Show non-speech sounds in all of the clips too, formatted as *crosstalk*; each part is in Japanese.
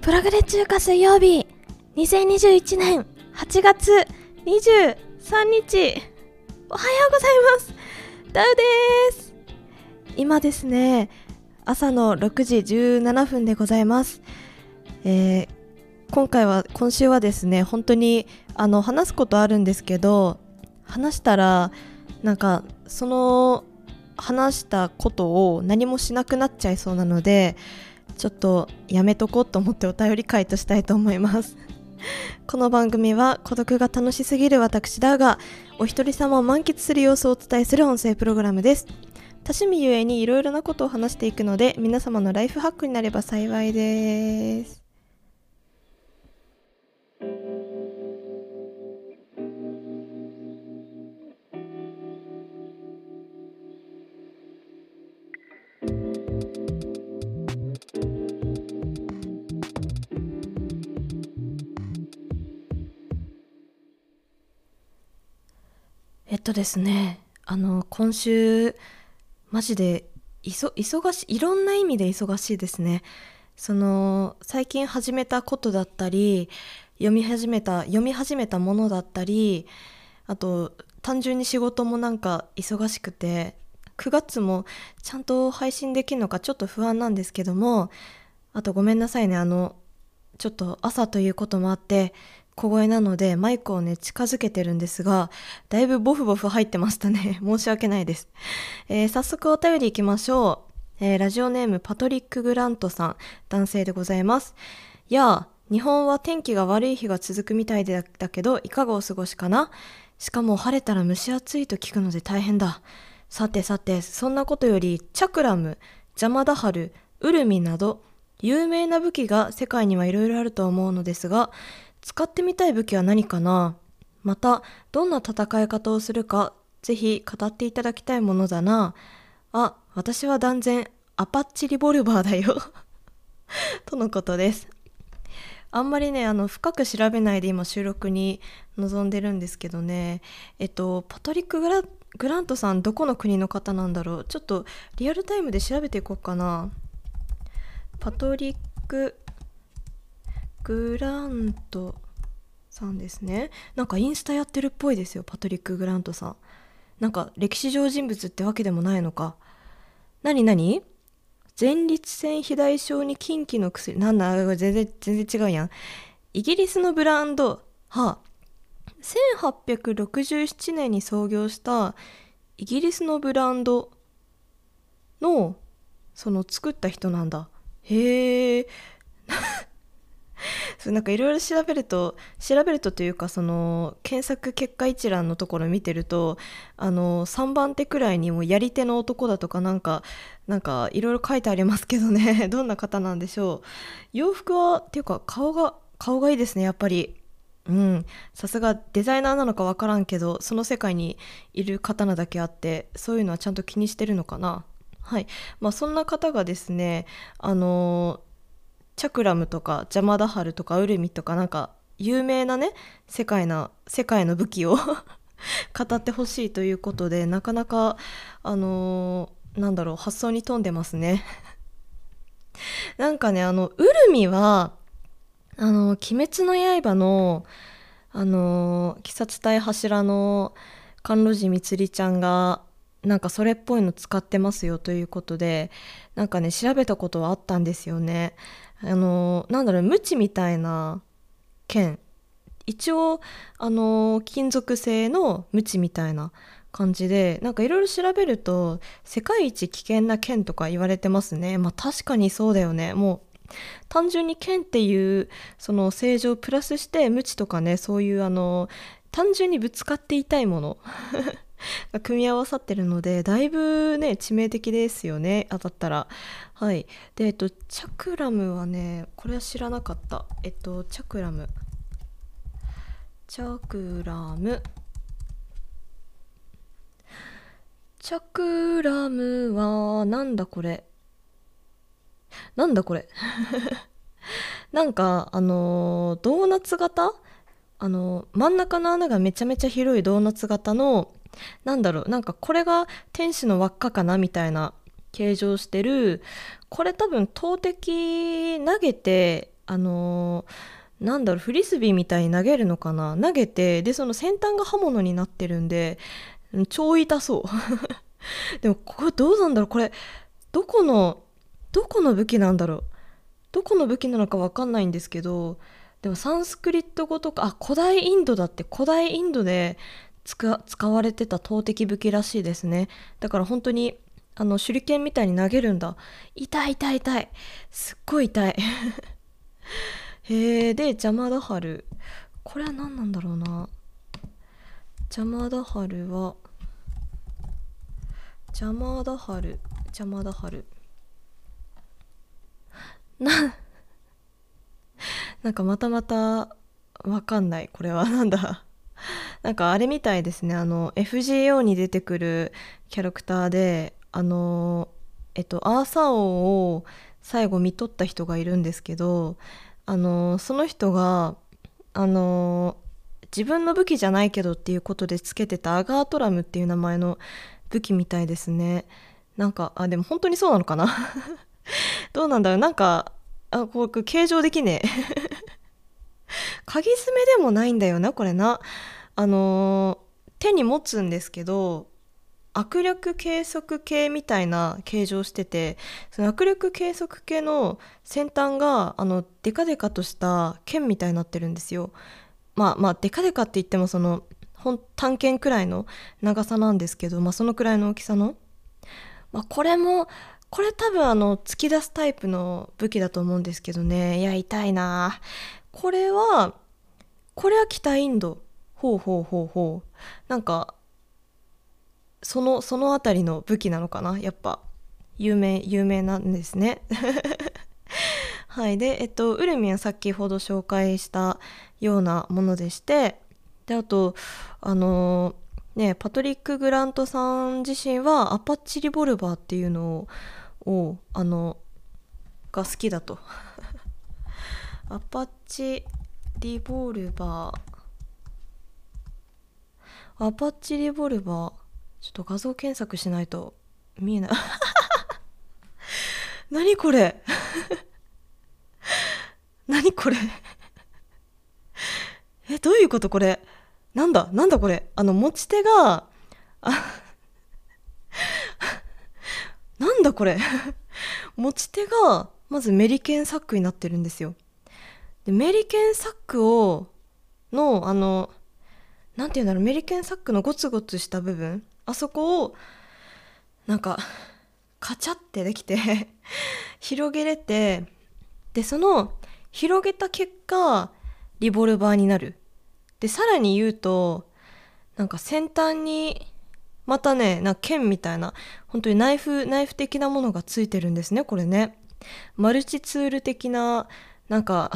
プラグレ中華水曜日2021年8月23日。おはようございます。ダウです。今ですね朝の6時17分でございます。えー、今回は今週はですね本当にあの話すことあるんですけど話したらなんかその話したことを何もしなくなっちゃいそうなのでちょっとやめとこうと思ってお便り回答したいと思います。この番組は孤独が楽しすぎる私だがお一人様を満喫する様子をお伝えする音声プログラムです。多趣味ゆえにいろいろなことを話していくので皆様のライフハックになれば幸いです。とですねあの今週マジで忙しいいろんな意味で忙しいですね。その最近始めたことだったり読み始めた読み始めたものだったりあと単純に仕事もなんか忙しくて9月もちゃんと配信できるのかちょっと不安なんですけどもあとごめんなさいねあのちょっと朝ということもあって小声なのでマイクをね近づけてるんですがだいぶボフボフ入ってましたね。*laughs* 申し訳ないです、えー、早速お便りいきましょう、えー、ラジオネームパトリック・グラントさん男性でございます。やあ日本は天気が悪い日が続くみたいだけどいかがお過ごしかな？しかも晴れたら蒸し暑いと聞くので大変だ。さてさてそんなことよりチャクラムジャマダハルウルミなど有名な武器が世界にはいろいろあると思うのですが使ってみたい武器は何かな？またどんな戦い方をするかぜひ語っていただきたいものだな。あ私は断然アパッチリボルバーだよ。*laughs* とのことです。あんまりねあの深く調べないで今収録に臨んでるんですけどね。えっとパトリックグラ・グラントさんどこの国の方なんだろう？ちょっとリアルタイムで調べていこうかな。パトリックグラントさんですね。なんかインスタやってるっぽいですよパトリック・グラントさん。なんか歴史上人物ってわけでもないのか。何何？前立腺肥大症に禁忌の薬。なんだ全然全然違うやん。イギリスのブランドはあ1867年に創業したイギリスのブランドのその作った人なんだ。へえそうなんかいろいろ調べると調べるとというかその検索結果一覧のところ見てるとあの3番手くらいにもやり手の男だとかなんかなんかいろいろ書いてありますけどね *laughs* どんな方なんでしょう。洋服はっていうか顔が顔がいいですねやっぱり。うん。さすがデザイナーなのか分からんけどその世界にいる方なだけあってそういうのはちゃんと気にしてるのかな。はい。まあそんな方がですねあのチャクラムとかジャマダハルとかウルミとかなんか有名なね世界な世界の武器を *laughs* 語ってほしいということでなかなかあのー、なんだろう発想に富んでますね。*laughs* なんかねあのウルミはあの「鬼滅の刃の」あの鬼殺隊柱の甘露寺みつりちゃんがなんかそれっぽいの使ってますよということでなんかね調べたことはあったんですよね。あのなんだろうムチみたいな剣。一応あの金属製のムチみたいな感じでなんかいろいろ調べると世界一危険な剣とか言われてますね。まあ確かにそうだよね。もう単純に剣っていうその正常プラスしてムチとかねそういうあの単純にぶつかっていたいもの。が *laughs* 組み合わさってるのでだいぶね致命的ですよね。当たったら。はい。でえっとチャクラムはねこれは知らなかった。えっとチャクラム。チャクラム。チャクラムは、なんだこれ？なんだこれ？*laughs* なんか、あのドーナツ型？あの真ん中の穴がめちゃめちゃ広いドーナツ型の、なんだろう、なんかこれが天使の輪っかかなみたいな形状してる、これ多分投擲投げて、あのーなんだろう、フリスビーみたいに投げるのかな投げて、で、その先端が刃物になってるんで、超痛そう。でも、これどうなんだろうこれ、どこの、どこの武器なんだろうどこの武器なのかわかんないんですけど、でもサンスクリット語とか、あ、古代インドだって、古代インドで使われてた投擲武器らしいですね。だから本当に、あの、手裏剣みたいに投げるんだ。痛い痛い痛い。すっごい痛い。*laughs* へえ、で、邪魔だはる。これは何なんだろうな。邪魔だはるは、邪魔だはる、邪魔だはる。な、*laughs* なんかまたまたわかんない。これはなんだ。なんかあれみたいですね。あの、FGO に出てくるキャラクターで、あの、えっと、アーサー王を最後見とった人がいるんですけど、あの、その人が、あの、自分の武器じゃないけどっていうことでつけてたアガートラムっていう名前の武器みたいですね。なんか、あ、でも本当にそうなのかな？*laughs* どうなんだろう？なんか、あ、これ形状できねえ。*laughs* 鍵爪でもないんだよな、これな。あの手に持つんですけど、握力計測計みたいな形状してて、その握力計測計の先端が、あの、デカデカとした剣みたいになってるんですよ。まあまあ、デカデカって言ってもその、ほん、単剣くらいの長さなんですけど、まあそのくらいの大きさの。まあこれも、これ多分あの、突き出すタイプの武器だと思うんですけどね。いや、痛いなこれは、これは北インド。ほうほうほうほう。なんか、その、そのあたりの武器なのかな？やっぱ、有名、有名なんですね。*laughs* はい。で、えっと、ウルミは先ほど紹介したようなものでして、で、あと、あのね、パトリック・グラントさん自身はアパッチリボルバーっていうの、をあの、が好きだと。*laughs* アパッチリボルバー。アパッチリボルバー。ちょっと画像検索しないと見えない。*laughs* 何これ？*laughs* 何これ？*laughs* え、どういうことこれ？なんだ？なんだこれ？あの、持ち手が、なんだこれ？持ち手が、まずメリケンサックになってるんですよ。で、メリケンサックを、の、あの、なんていうんだろう、メリケンサックのゴツゴツした部分、あそこを、なんか、カチャってできて *laughs* 広げれて、で、その、広げた結果、リボルバーになる。で、さらに言うと、なんか先端に、またね、なんか剣みたいな、本当にナイフ、ナイフ的なものがついてるんですね、これね。マルチツール的な、なんか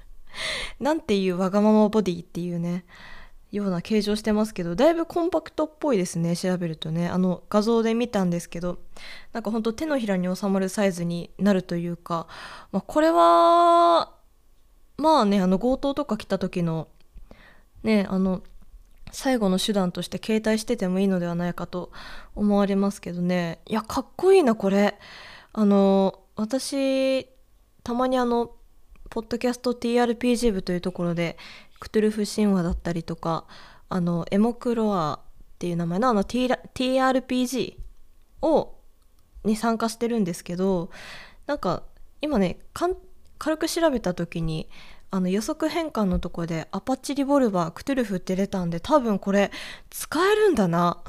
*laughs* なんていうわがままボディっていうね、ような形状してますけど、だいぶコンパクトっぽいですね、調べるとね。あの、画像で見たんですけど、なんかほんと手のひらに収まるサイズになるというか、まあ、これは、まあね、あの、強盗とか来た時の、ね、あの、最後の手段として携帯しててもいいのではないかと思われますけどね。いや、かっこいいな、これ。あの、私、たまにあの、ポッドキャスト TRPG 部というところで、クトゥルフ神話だったりとか、あの、エモクロアっていう名前のあの TRPG を、に参加してるんですけど、なんか、今ね、軽く調べた時に、あの予測変換のとこでアパッチリボルバークトゥルフって出たんで多分これ使えるんだな。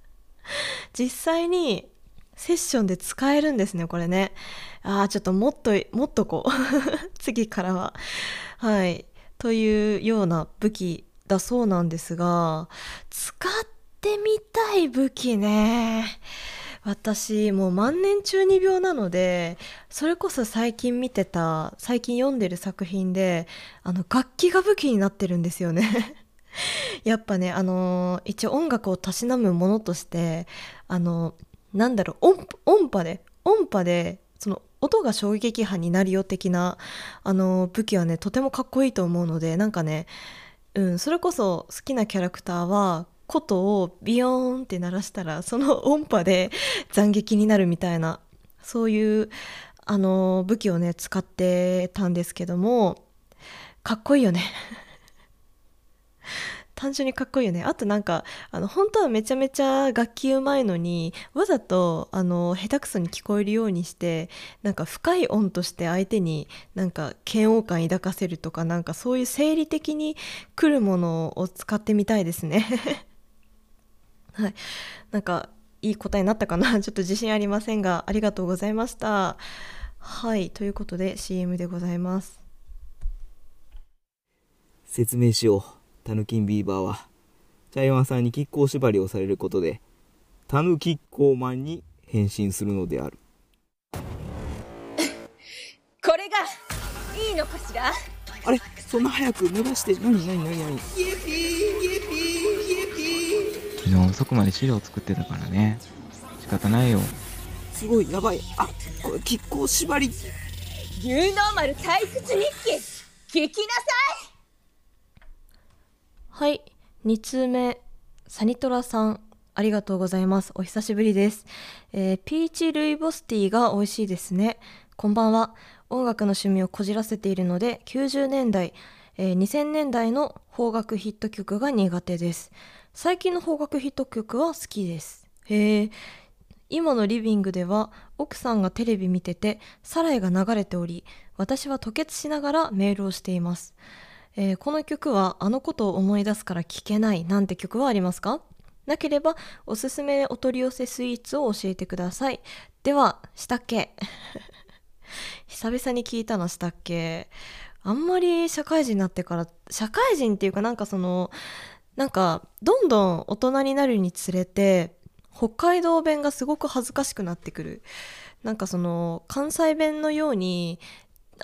*laughs* 実際にセッションで使えるんですねこれね。ああちょっともっともっとこう。*laughs* 次からは。はい。というような武器だそうなんですが使ってみたい武器ね。私もう万年中二病なのでそれこそ最近見てた最近読んでる作品であの楽器が武器になってるんですよね。*laughs* やっぱねあのー一応音楽をたしなむものとしてあのなんだろう音音波で音波でその音が衝撃波になるよ的なあの武器はねとてもかっこいいと思うのでなんかねうんそれこそ好きなキャラクターは琴をビヨーンって鳴らしたらその音波で *laughs* 斬撃になるみたいなそういうあの武器をね使ってたんですけどもかっこいいよね。単純にかっこいいよね。あとなんかあの本当はめちゃめちゃ楽器うまいのにわざとあの下手くそに聞こえるようにしてなんか深い音として相手になんか嫌悪感抱かせるとかなんかそういう生理的に来るものを使ってみたいですね。*laughs* はい。なんかいい答えになったかな。ちょっと自信ありませんがありがとうございました。はい。ということで CM でございます。説明しよう。タヌキンビーバーは、茶山さんに亀甲縛りをされることで、タヌキッコーマンに変身するのである。*laughs* これがいいのかしら？あれ？そんな早く伸ばして、なになになになに昨日遅くまで資料作ってたからね。仕方ないよ。すごい、やばい。あ、これ亀甲縛り。ニューノーマル退屈日記。聞きなさはい2通目サニトラさんありがとうございます。お久しぶりです、えーピーチルイボスティーが美味しいですね。こんばんは。音楽の趣味をこじらせているので90年代、えー2000年代の邦楽ヒット曲が苦手です。最近の邦楽ヒット曲は好きです。へえ今のリビングでは奥さんがテレビ見ててサライが流れており私は吐血しながらメールをしています。えーこの曲はあのことを思い出すから聴けないなんて曲はありますか？なければおすすめお取り寄せスイーツを教えてください。ではしたっけ。*laughs* 久々に聞いたのしたっけ。あんまり社会人になってから社会人っていうかなんかそのなんかどんどん大人になるにつれて北海道弁がすごく恥ずかしくなってくる。なんかその関西弁のように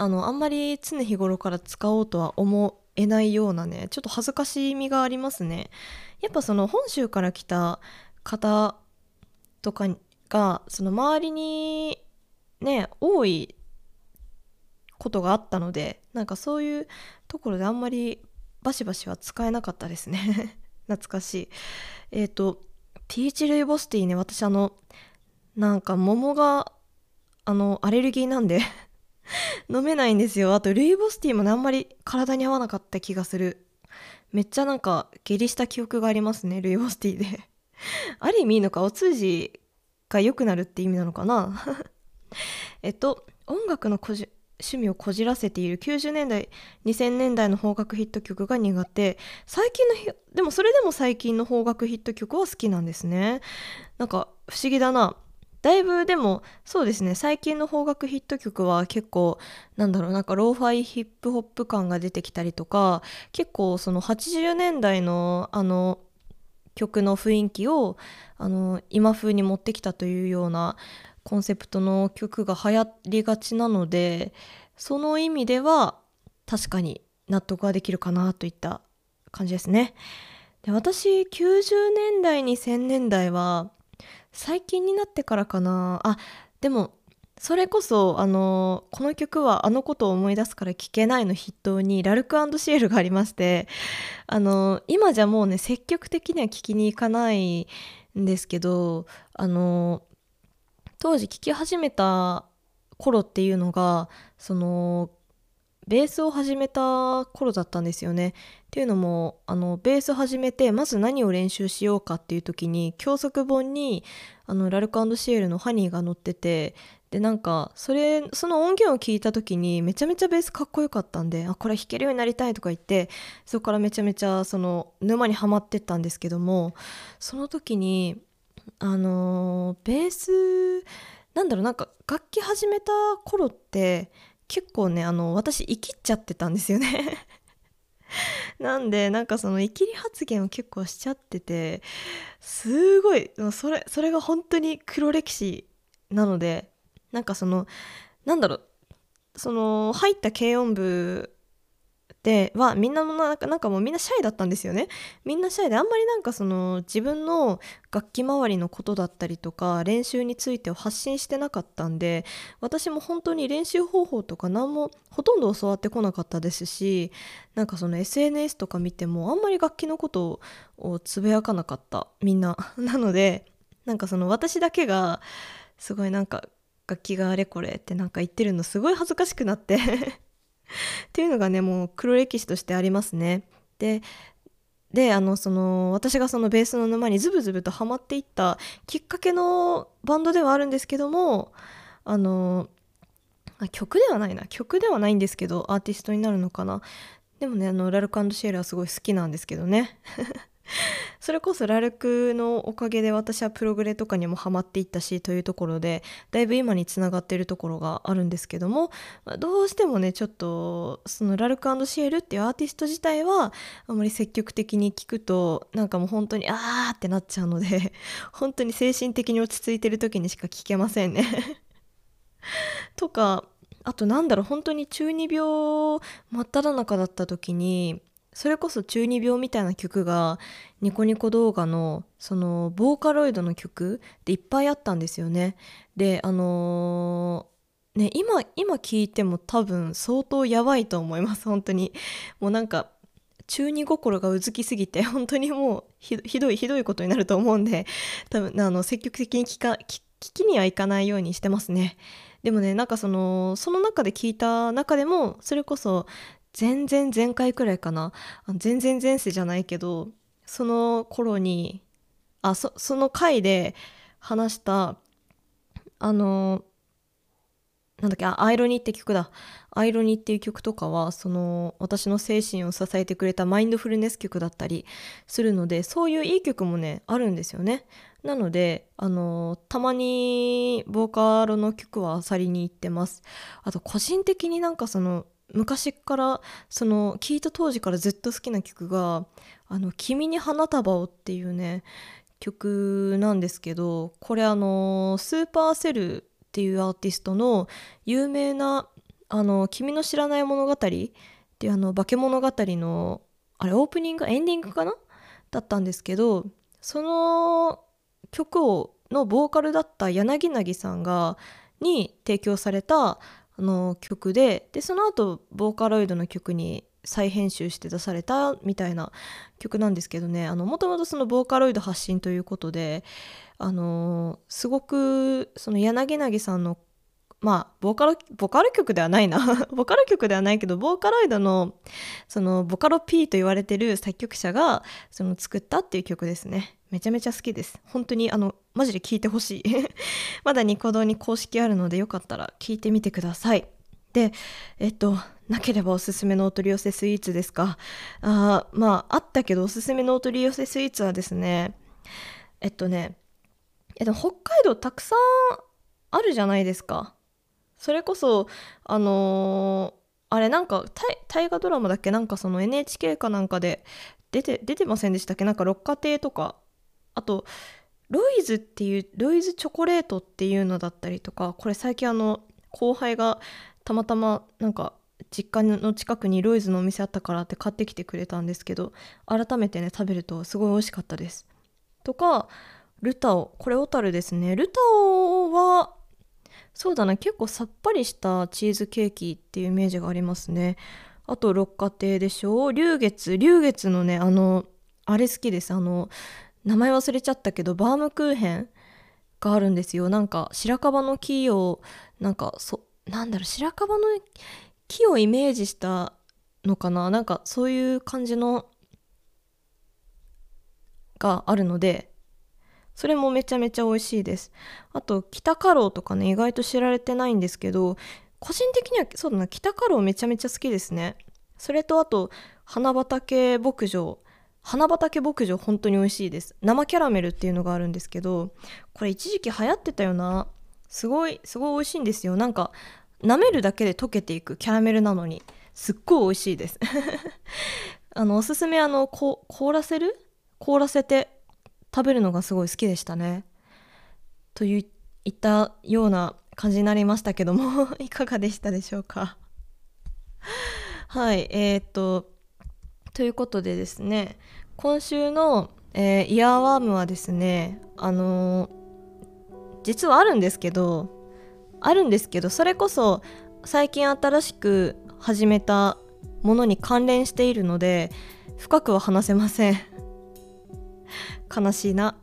あのあんまり常日頃から使おうとは思えないようなねちょっと恥ずかしみがありますね。やっぱその本州から来た方とかがその周りにね多いことがあったのでなんかそういうところであんまりバシバシは使えなかったですね。*laughs* 懐かしい。えっ、とピーチルイボスティーね私あのなんか桃があのアレルギーなんで *laughs* 飲めないんですよ。あとルイボスティーもあんまり体に合わなかった気がする。めっちゃなんか下痢した記憶がありますねルイボスティーで。*laughs* ある意味いいのかお通じが良くなるって意味なのかな。*laughs* えっと音楽のこじ趣味をこじらせている90年代2000年代の邦楽ヒット曲が苦手。最近のでもそれでも最近の邦楽ヒット曲は好きなんですね。なんか不思議だな。だいぶでもそうですね最近の邦楽ヒット曲は結構なんだろうなんかローファイヒップホップ感が出てきたりとか結構その80年代のあの曲の雰囲気をあの今風に持ってきたというようなコンセプトの曲が流行りがちなのでその意味では確かに納得ができるかなといった感じですね。で私90年代2000年代は最近になってからかなあでもそれこそあのこの曲はあのことを思い出すから聴けないの筆頭にラルクシエルがありましてあの今じゃもうね積極的には聴きに行かないんですけどあの当時聴き始めた頃っていうのがそのベースを始めた頃だったんですよね。っていうのもあのベース始めてまず何を練習しようかっていう時に教則本にあのラルクシエルの「ハニー」が載っててでなんかそれその音源を聞いた時にめちゃめちゃベースかっこよかったんであこれ弾けるようになりたいとか言ってそこからめちゃめちゃその沼にはまってったんですけどもその時にあのベースなんだろうなんか楽器始めた頃って結構ねあの私生きっちゃってたんですよね。なんでなんかそのイキリ発言を結構しちゃっててすごいそれそれが本当に黒歴史なのでなんかそのなんだろうその入った軽音部っではみんなもなんかなんかもうみんなシャイだったんですよね。みんなシャイであんまりなんかその自分の楽器周りのことだったりとか練習についてを発信してなかったんで私も本当に練習方法とか何もほとんど教わってこなかったですしなんかその SNS とか見てもあんまり楽器のことをつぶやかなかったみんな。*laughs* なのでなんかその私だけがすごいなんか楽器があれこれってなんか言ってるのすごい恥ずかしくなって。っていうのがねもう黒歴史としてありますね。でであのその私がそのベースの沼にズブズブとハマっていったきっかけのバンドではあるんですけどもあの曲ではないな。曲ではないんですけどアーティストになるのかな。でもねあのラルクシェールはすごい好きなんですけどね。*laughs* それこそラルクのおかげで私はプログレとかにもハマっていったしというところでだいぶ今につながってるところがあるんですけどもどうしてもねちょっとそのラルクシエルっていうアーティスト自体はあまり積極的に聞くとなんかもう本当にあーってなっちゃうので *laughs* 本当に精神的に落ち着いてる時にしか聞けませんね。*laughs* とかあとなんだろう本当に中二病真っ只中だった時にそれこそ中二病みたいな曲がニコニコ動画のそのボーカロイドの曲でいっぱいあったんですよね。であのー、ね今今聞いても多分相当やばいと思います本当に。もうなんか中二心がうずきすぎて本当にもうひどいひどいことになると思うんで多分あの積極的に聞か聞きにはいかないようにしてますね。でもねなんかそのその中で聞いた中でもそれこそ全然前回くらいかな。全然前世じゃないけどその頃にあそその回で話したあのなんだっけあアイロニーって曲だ。アイロニーっていう曲とかはその私の精神を支えてくれたマインドフルネス曲だったりするのでそういういい曲もねあるんですよね。なのであのたまにボーカロの曲は漁りに行ってます。あと個人的になんかその昔からその聞いた当時からずっと好きな曲が「あの君に花束を」っていうね曲なんですけどこれあのスーパーセルっていうアーティストの有名な「あの君の知らない物語」っていうあの化け物語のあれオープニングエンディングかな？だったんですけどその曲をのボーカルだった柳凪さんがに提供されたの曲ででその後ボーカロイドの曲に再編集して出されたみたいな曲なんですけどね。もともとそのボーカロイド発信ということであのすごくその柳凪さんのまあボカロボカロ曲ではないな。*laughs* ボカロ曲ではないけどボーカロイドのそのボカロ P と言われてる作曲者がその作ったっていう曲ですね。めちゃめちゃ好きです。本当にあのマジで聴いてほしい。*laughs* まだニコ動に公式あるのでよかったら聴いてみてください。でえっとなければおすすめのお取り寄せスイーツですか。あまああったけどおすすめのお取り寄せスイーツはですねえっとねえでも北海道たくさんあるじゃないですか。それこそあのー、あれなんか大河ドラマだっけ？なんかその NHK かなんかで出て出てませんでしたっけ？なんか六花亭とか。あとロイズっていうロイズチョコレートっていうのだったりとかこれ最近あの後輩がたまたまなんか実家の近くにロイズのお店あったからって買ってきてくれたんですけど改めてね食べるとすごい美味しかったです。とかルタオ。これ小樽ですね。ルタオはそうだな結構さっぱりしたチーズケーキっていうイメージがありますね。あと六花亭でしょ。う龍月。龍月のねあのあれ好きです。あの名前忘れちゃったけどバームクーヘンがあるんですよ。なんか白樺の木をなんかそなんだろう白樺の木をイメージしたのかな。なんかそういう感じのがあるのでそれもめちゃめちゃ美味しいです。あと北カローとかね意外と知られてないんですけど個人的にはそうだな北カローめちゃめちゃ好きですね。それとあと花畑牧場。花畑牧場本当に美味しいです。生キャラメルっていうのがあるんですけどこれ一時期流行ってたよな。すごいすごい美味しいんですよ。なんか舐めるだけで溶けていくキャラメルなのに。すっごい美味しいです。*laughs* あのおすすめあの凍らせる？凍らせて食べるのがすごい好きでしたね。といったような感じになりましたけども *laughs* いかがでしたでしょうか？はいえー、っとということでですね今週の、えーイヤーワームはですねあのー実はあるんですけどあるんですけどそれこそ最近新しく始めたものに関連しているので深くは話せません。悲しいな。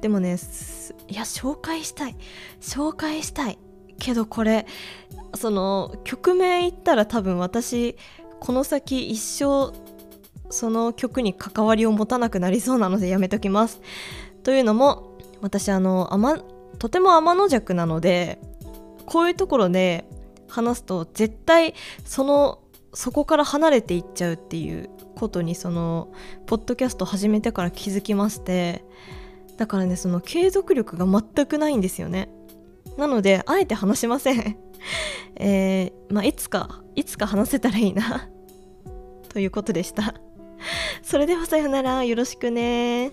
でもねいや紹介したい。紹介したい。けどこれその曲名言ったら多分私この先一生その曲に関わりを持たなくなりそうなのでやめときます。というのも私あの天とても天の弱なのでこういうところで話すと絶対そのそこから離れていっちゃうっていうことにそのポッドキャスト始めてから気づきましてだからねその継続力が全くないんですよね。なのであえて話しません。*laughs* えー、まあいつかいつか話せたらいいな。*laughs* ということでした。それではさよなら。よろしくね。